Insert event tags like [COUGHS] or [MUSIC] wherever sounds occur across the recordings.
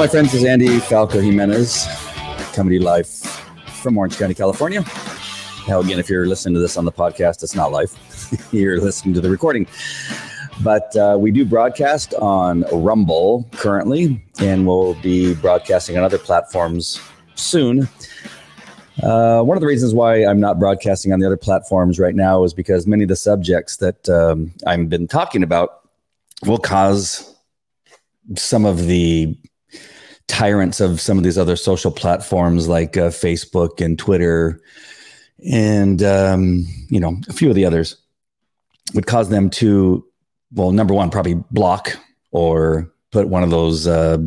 my friends. Is Andy Falco Jimenez, Comedy live from Orange County, California. Now, again, if you're listening to this on the podcast, it's not live. [LAUGHS] you're listening to the recording. But uh, we do broadcast on Rumble currently, and we'll be broadcasting on other platforms soon. Uh, one of the reasons why I'm not broadcasting on the other platforms right now is because many of the subjects that um, I've been talking about will cause some of the tyrants of some of these other social platforms like uh, Facebook and Twitter and um, you know a few of the others would cause them to well number one probably block or put one of those uh,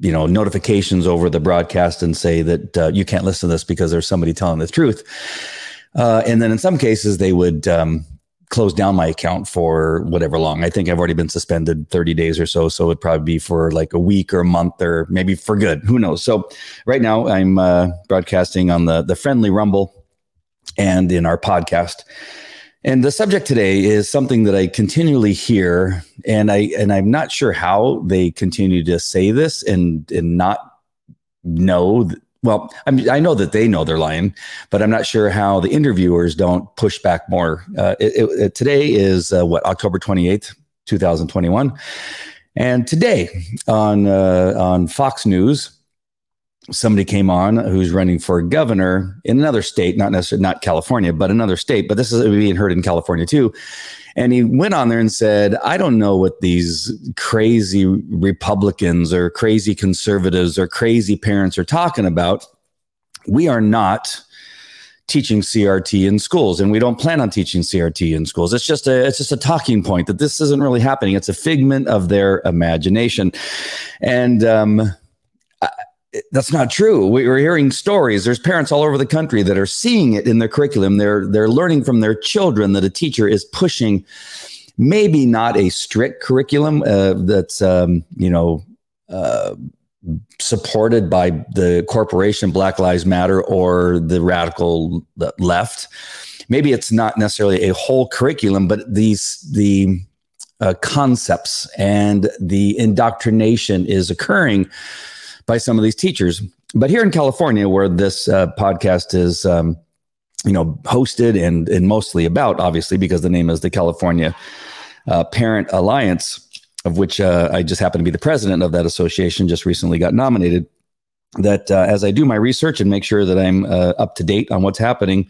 you know notifications over the broadcast and say that uh, you can't listen to this because there's somebody telling the truth. Uh, and then in some cases they would um, close down my account for whatever long i think i've already been suspended 30 days or so so it'd probably be for like a week or a month or maybe for good who knows so right now i'm uh, broadcasting on the the friendly rumble and in our podcast and the subject today is something that I continually hear, and I and I'm not sure how they continue to say this and and not know. Well, I'm, I know that they know they're lying, but I'm not sure how the interviewers don't push back more. Uh, it, it, today is uh, what October 28th, 2021, and today on uh, on Fox News, somebody came on who's running for governor in another state, not necessarily not California, but another state. But this is being heard in California too. And he went on there and said, I don't know what these crazy Republicans or crazy conservatives or crazy parents are talking about. We are not teaching CRT in schools and we don't plan on teaching CRT in schools. It's just a it's just a talking point that this isn't really happening. It's a figment of their imagination. And um that's not true. We're hearing stories. There's parents all over the country that are seeing it in their curriculum. They're they're learning from their children that a teacher is pushing, maybe not a strict curriculum uh, that's um, you know uh, supported by the corporation Black Lives Matter or the radical left. Maybe it's not necessarily a whole curriculum, but these the uh, concepts and the indoctrination is occurring by some of these teachers. But here in California, where this uh, podcast is, um, you know, hosted and and mostly about, obviously, because the name is the California uh, Parent Alliance, of which uh, I just happen to be the president of that association. Just recently got nominated. That uh, as I do my research and make sure that I'm uh, up to date on what's happening,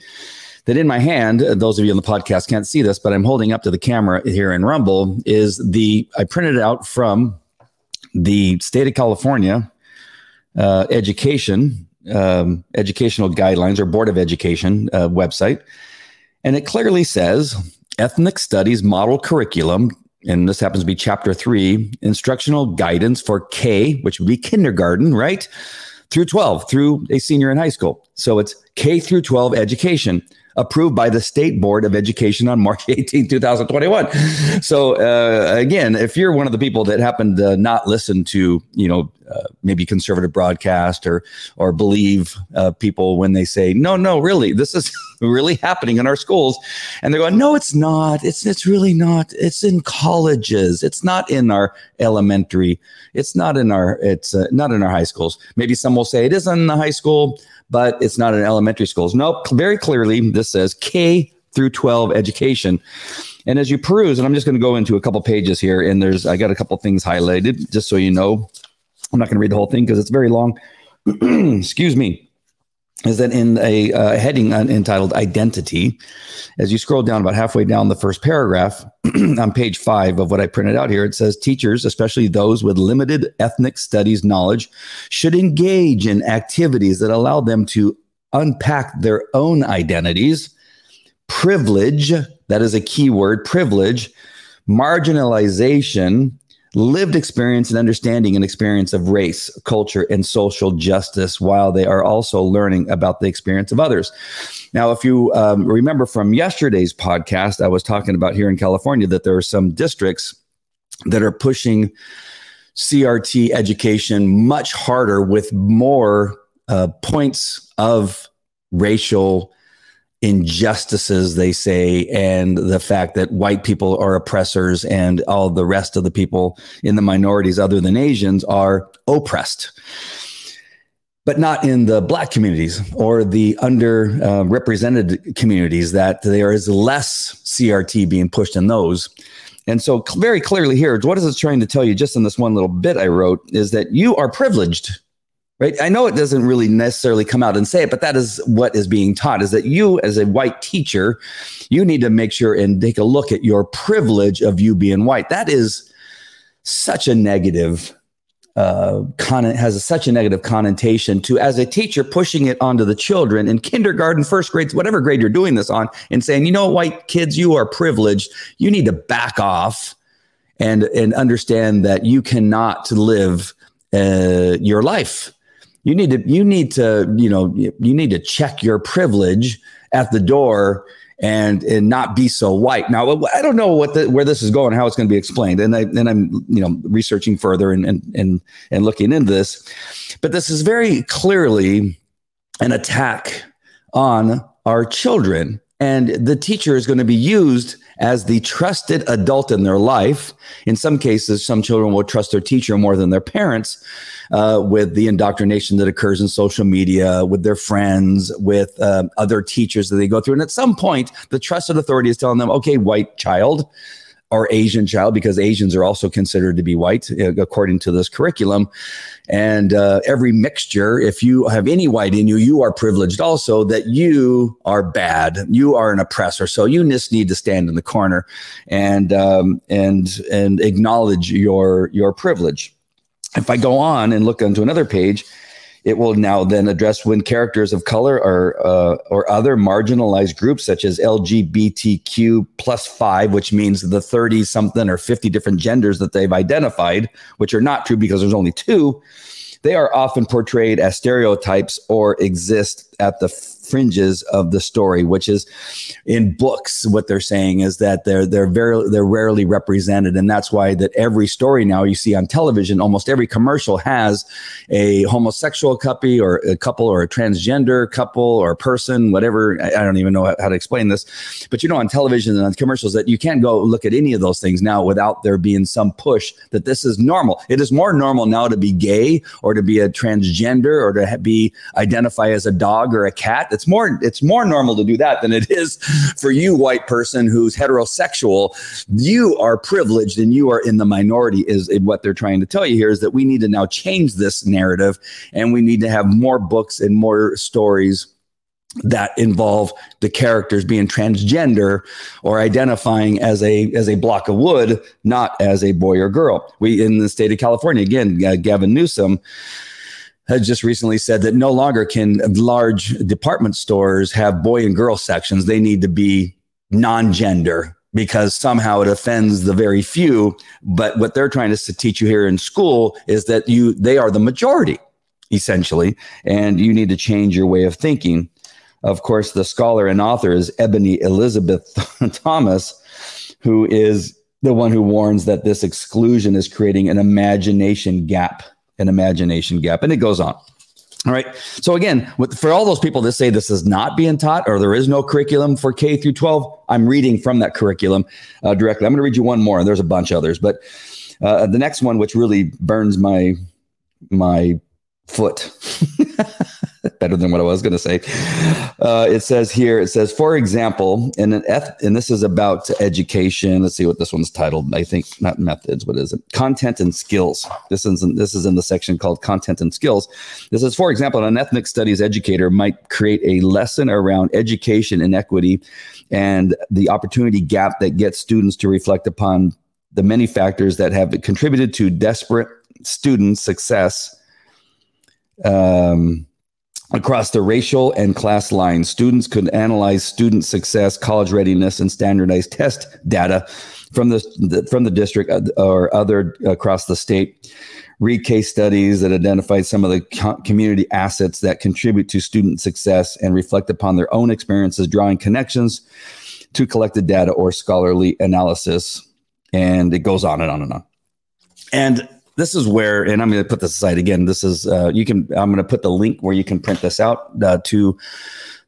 that in my hand, those of you on the podcast can't see this, but I'm holding up to the camera here in Rumble is the I printed it out from the state of California uh, education, um, educational guidelines or Board of Education uh, website. And it clearly says ethnic studies model curriculum. And this happens to be chapter three instructional guidance for K, which would be kindergarten, right? Through 12, through a senior in high school. So it's K through 12 education approved by the State Board of Education on March [LAUGHS] 18, 2021. So uh, again, if you're one of the people that happened to not listen to, you know, uh, maybe conservative broadcast or or believe uh, people when they say, no, no, really, this is [LAUGHS] really happening in our schools, and they're going, no, it's not. It's it's really not. It's in colleges. It's not in our elementary. It's not in our. It's uh, not in our high schools. Maybe some will say it is in the high school but it's not in elementary schools. Nope, very clearly this says K through 12 education. And as you peruse, and I'm just going to go into a couple pages here, and there's I got a couple things highlighted just so you know. I'm not going to read the whole thing because it's very long. [CLEARS THROAT] Excuse me is that in a uh, heading entitled Identity, as you scroll down about halfway down the first paragraph [CLEARS THROAT] on page five of what I printed out here, it says teachers, especially those with limited ethnic studies knowledge, should engage in activities that allow them to unpack their own identities, privilege, that is a key word, privilege, marginalization, lived experience and understanding and experience of race, culture, and social justice while they are also learning about the experience of others. Now, if you um, remember from yesterday's podcast, I was talking about here in California that there are some districts that are pushing CRT education much harder with more uh, points of racial injustices they say and the fact that white people are oppressors and all the rest of the people in the minorities other than asians are oppressed. But not in the black communities or the underrepresented uh, communities that there is less crt being pushed in those. And so very clearly here what is it trying to tell you? Just in this one little bit i wrote is that you are privileged right? I know it doesn't really necessarily come out and say it but that is what is being taught is that you as a white teacher you need to make sure and take a look at your privilege of you being white. That is such a negative uh, con- has a, such a negative connotation to as a teacher pushing it onto the children in kindergarten first grades whatever grade you're doing this on and saying you know white kids you are privileged. You need to back off and and understand that you cannot live uh, your life you need to you need to you know you need to check your privilege at the door and and not be so white. Now I don't know what the, where this is going, how it's going to be explained, and I and I'm you know researching further and and and and looking into this, but this is very clearly an attack on our children, and the teacher is going to be used as the trusted adult in their life. In some cases, some children will trust their teacher more than their parents uh, with the indoctrination that occurs in social media, with their friends, with uh, other teachers that they go through. And at some point, the trusted authority is telling them, okay, white child, or Asian child, because Asians are also considered to be white uh, according to this curriculum. And uh, every mixture, if you have any white in you, you are privileged also that you are bad. You are an oppressor. So you just need to stand in the corner and um, and and acknowledge your your privilege. If I go on and look onto another page, it will now then address when characters of color or uh, or other marginalized groups such as LGBTQ plus five, which means the thirty something or fifty different genders that they've identified, which are not true because there's only two. They are often portrayed as stereotypes or exist at the fringes of the story, which is in books. What they're saying is that they're they're very they're rarely represented, and that's why that every story now you see on television, almost every commercial has a homosexual couple or a couple or a transgender couple or person, whatever. I, I don't even know how to explain this, but you know on television and on commercials that you can't go look at any of those things now without there being some push that this is normal. It is more normal now to be gay or to be a transgender or to be identify as a dog or a cat it's more it's more normal to do that than it is for you, white person who's heterosexual. You are privileged and you are in the minority. Is what they're trying to tell you here is that we need to now change this narrative, and we need to have more books and more stories that involve the characters being transgender or identifying as a as a block of wood, not as a boy or girl. We in the state of California again, uh, Gavin Newsom has just recently said that no longer can large department stores have boy and girl sections. They need to be non gender because somehow it offends the very few. But what they're trying to teach you here in school is that you they are the majority, essentially, and you need to change your way of thinking. Of course, the scholar and author is Ebony Elizabeth [LAUGHS] Thomas, who is the one who warns that this exclusion is creating an imagination gap an imagination gap. And it goes on. All right. So again, with, for all those people that say this is not being taught or there is no curriculum for K through 12, I'm reading from that curriculum uh, directly. I'm going to read you one more, and there's a bunch others, but uh, the next one, which really burns my my foot. [LAUGHS] [LAUGHS] better than what I was going to say. Uh, it says here, it says, for example, in an eth- and this is about education. Let's see what this one's titled. I think not methods. What is it? Content and skills. This is in, this is in the section called content and skills. This is, for example, an ethnic studies educator might create a lesson around education inequity and the opportunity gap that gets students to reflect upon the many factors that have contributed to desperate student success. Um, across the racial and class lines. Students could analyze student success, college readiness, and standardized test data from the, from the district uh, or other across the state. Read case studies that identify some of the community assets that contribute to student success and reflect upon their own experiences, drawing connections to collected data or scholarly analysis. And it goes on and on and on. And this is where, and I'm going to put this aside again. This is uh, you can. I'm going to put the link where you can print this out uh, to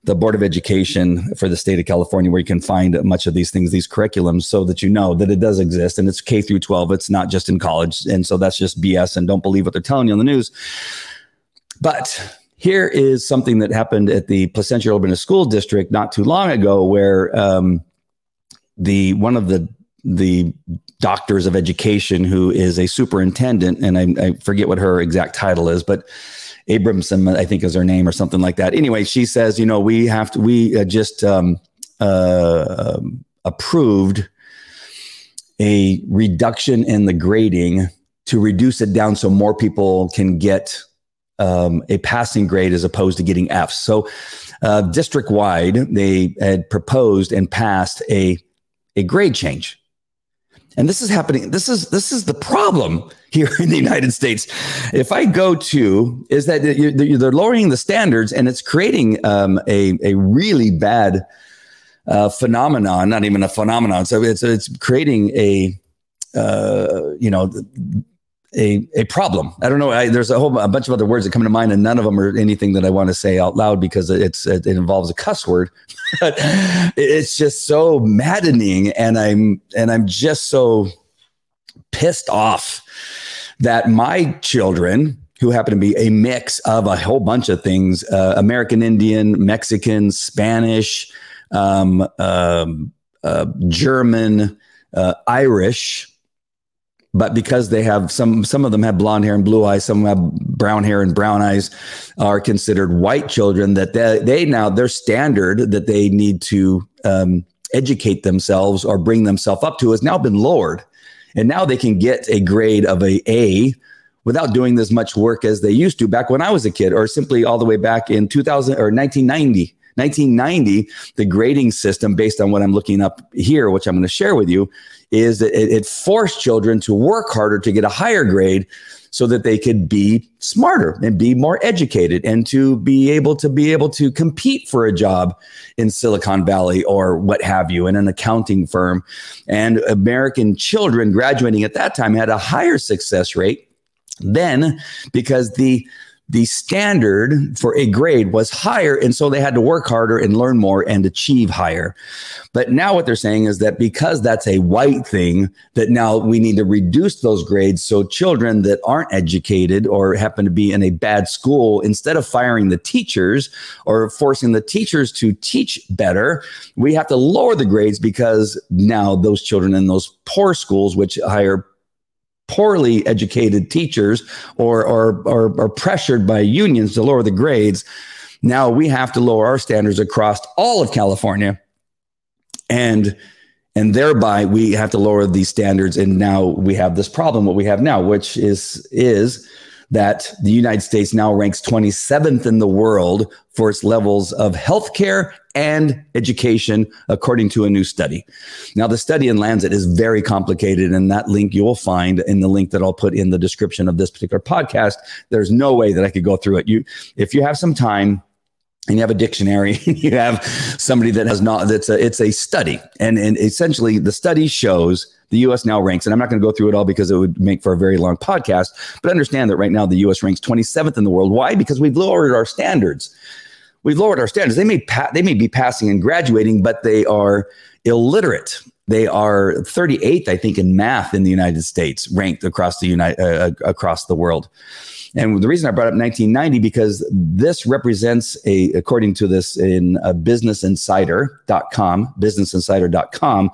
the Board of Education for the state of California, where you can find much of these things, these curriculums, so that you know that it does exist and it's K through 12. It's not just in college, and so that's just BS. And don't believe what they're telling you on the news. But here is something that happened at the Placentia Yorba School District not too long ago, where um, the one of the the doctors of education who is a superintendent, and I, I forget what her exact title is, but Abramson, I think is her name or something like that. Anyway, she says, you know, we have to, we uh, just um, uh, approved a reduction in the grading to reduce it down so more people can get um, a passing grade as opposed to getting Fs. So, uh, district wide, they had proposed and passed a a grade change. And this is happening. This is this is the problem here in the United States. If I go to is that they're lowering the standards and it's creating um, a a really bad uh, phenomenon. Not even a phenomenon. So it's it's creating a uh, you know a, a problem. I don't know. I, there's a whole a bunch of other words that come to mind, and none of them are anything that I want to say out loud because it's it, involves a cuss word. [LAUGHS] it's just so maddening, and I'm and I'm just so pissed off that my children, who happen to be a mix of a whole bunch of things, uh, American Indian, Mexican, Spanish, um, um, uh, German, uh, Irish but because they have some some of them have blonde hair and blue eyes some have brown hair and brown eyes are considered white children that they, they now their standard that they need to um, educate themselves or bring themselves up to has now been lowered. And now they can get a grade of a a without doing as much work as they used to back when i was a kid or simply all the way back in 2000 or 1990 1990, the grading system, based on what I'm looking up here, which I'm going to share with you, is that it, it forced children to work harder to get a higher grade so that they could be smarter and be more educated and to be able to be able to compete for a job in Silicon Valley or what have you in an accounting firm. And American children graduating at that time had a higher success rate then because the the standard for a grade was higher. And so they had to work harder and learn more and achieve higher. But now what they're saying is that because that's a white thing, that now we need to reduce those grades. So children that aren't educated or happen to be in a bad school, instead of firing the teachers or forcing the teachers to teach better, we have to lower the grades because now those children in those poor schools, which hire poorly educated teachers or, or, or, or pressured by unions to lower the grades. Now we have to lower our standards across all of California. And and thereby we have to lower these standards and now we have this problem what we have now which is is that the United States now ranks 27th in the world for its levels of healthcare and education, according to a new study. Now, the study in Lancet is very complicated, and that link you will find in the link that I'll put in the description of this particular podcast. There's no way that I could go through it. You, if you have some time, and you have a dictionary [LAUGHS] and you have somebody that has not that's a it's a study and and essentially the study shows the US now ranks, and I'm not going to go through it all because it would make for a very long podcast, but understand that right now the US ranks 27th in the world. Why? Because we've lowered our standards. We've lowered our standards. They may pa- they may be passing and graduating, but they are illiterate. They are 38th, I think, in math in the United States, ranked across the United uh, uh across the world. And the reason I brought up 1990 because this represents a, according to this in uh, BusinessInsider.com, BusinessInsider.com,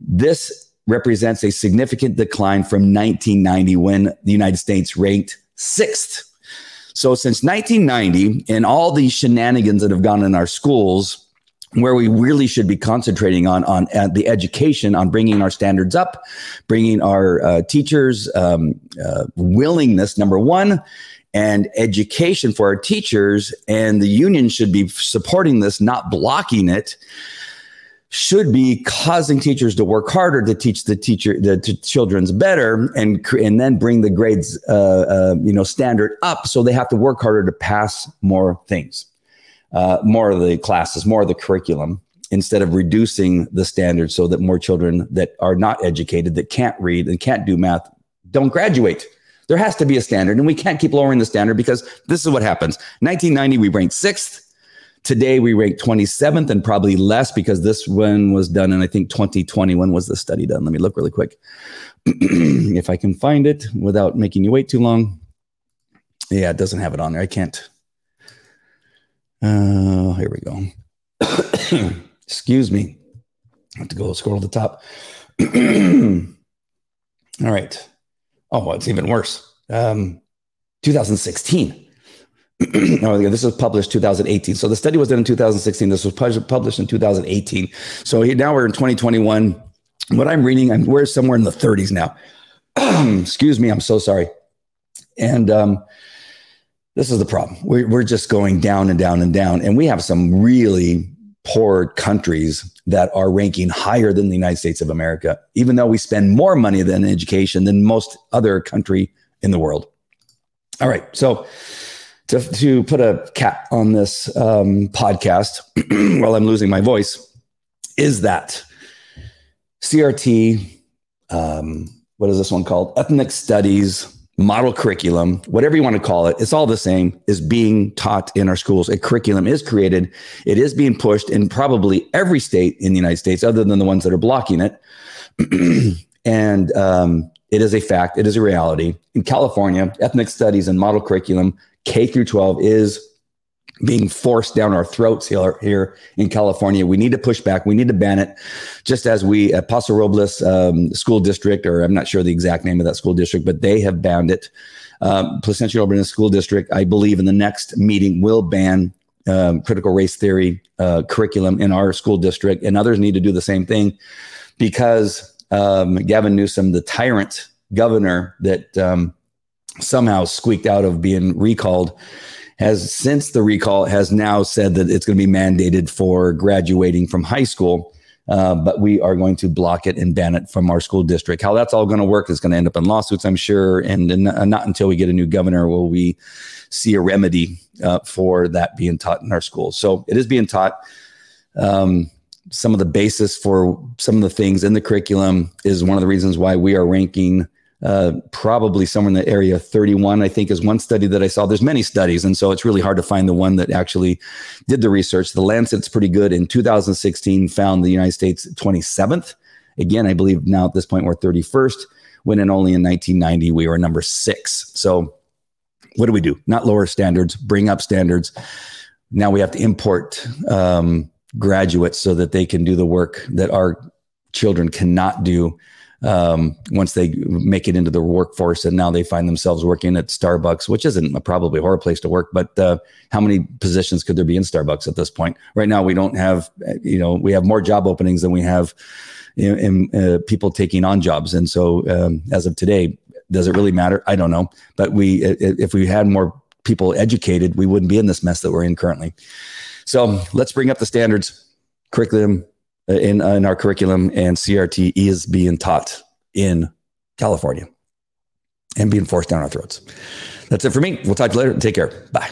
this represents a significant decline from 1990 when the United States ranked sixth. So since 1990 and all these shenanigans that have gone in our schools, where we really should be concentrating on on uh, the education, on bringing our standards up, bringing our uh, teachers um, uh, willingness number one, and education for our teachers, and the union should be supporting this, not blocking it should be causing teachers to work harder to teach the teacher the children's better and and then bring the grades uh, uh, you know standard up so they have to work harder to pass more things uh, more of the classes more of the curriculum instead of reducing the standard so that more children that are not educated that can't read and can't do math don't graduate There has to be a standard, and we can't keep lowering the standard because this is what happens. 1990, we ranked sixth. Today, we rank 27th and probably less because this one was done in, I think, 2020. When was the study done? Let me look really quick. [CLEARS THROAT] if I can find it without making you wait too long. Yeah, it doesn't have it on there. I can't. Uh, here we go. [COUGHS] Excuse me. I have to go scroll to the top. [CLEARS THROAT] All right. Oh, it's even worse. Um, 2016. [CLEARS THROAT] oh, this was published 2018. So the study was done in 2016. This was published in 2018. So now we're in 2021. What I'm reading, I'm we're somewhere in the 30s now. [CLEARS THROAT] Excuse me, I'm so sorry. And um, this is the problem. We're, we're just going down and down and down. And we have some really poor countries that are ranking higher than the United States of America, even though we spend more money than education than most other country in the world. All right. So to, to put a cap on this um, podcast [CLEARS THROAT] while I'm losing my voice is that CRT, um, what is this one called? Ethnic studies, model curriculum, whatever you want to call it, it's all the same, is being taught in our schools. A curriculum is created, it is being pushed in probably every state in the United States, other than the ones that are blocking it. [CLEARS THROAT] and um, it is a fact, it is a reality. In California, ethnic studies and model curriculum K through 12 is being forced down our throats here, here in California. We need to push back. We need to ban it, just as we at Paso Robles um, School District, or I'm not sure the exact name of that school district, but they have banned it. Um, Placentia Yorba School District, I believe, in the next meeting will ban um, critical race theory uh, curriculum in our school district, and others need to do the same thing because um, Gavin Newsom, the tyrant governor that um, somehow squeaked out of being recalled has since the recall has now said that it's going to be mandated for graduating from high school uh, but we are going to block it and ban it from our school district. How that's all going to work is going to end up in lawsuits i'm sure and, and not until we get a new governor will we see a remedy uh, for that being taught in our schools so it is being taught. Um, some of the basis for some of the things in the curriculum is one of the reasons why we are ranking uh, probably somewhere in the area 31 i think is one study that i saw. There's many studies and so it's really hard to find the one that actually did the research. The lancet's pretty good. In 2016 found the united states 27th again i believe now at this point we're 31st when in only in 1990 we were number six. So what do we do? Not lower standards bring up standards. Now we have to import um, graduates so that they can do the work that our children cannot do um, once they make it into the workforce and now they find themselves working at Starbucks, which isn't a, probably a horrible place to work, but uh, how many positions could there be in Starbucks at this point? Right now, we don't have, you know, we have more job openings than we have in, uh, people taking on jobs. And so um, as of today, does it really matter? I don't know. But we, if we had more people educated, we wouldn't be in this mess that we're in currently. So let's bring up the standards, curriculum, uh, in, uh, in our curriculum, and CRT is being taught in California and being forced down our throats. That's it for me. We'll talk to you later. Take care. Bye.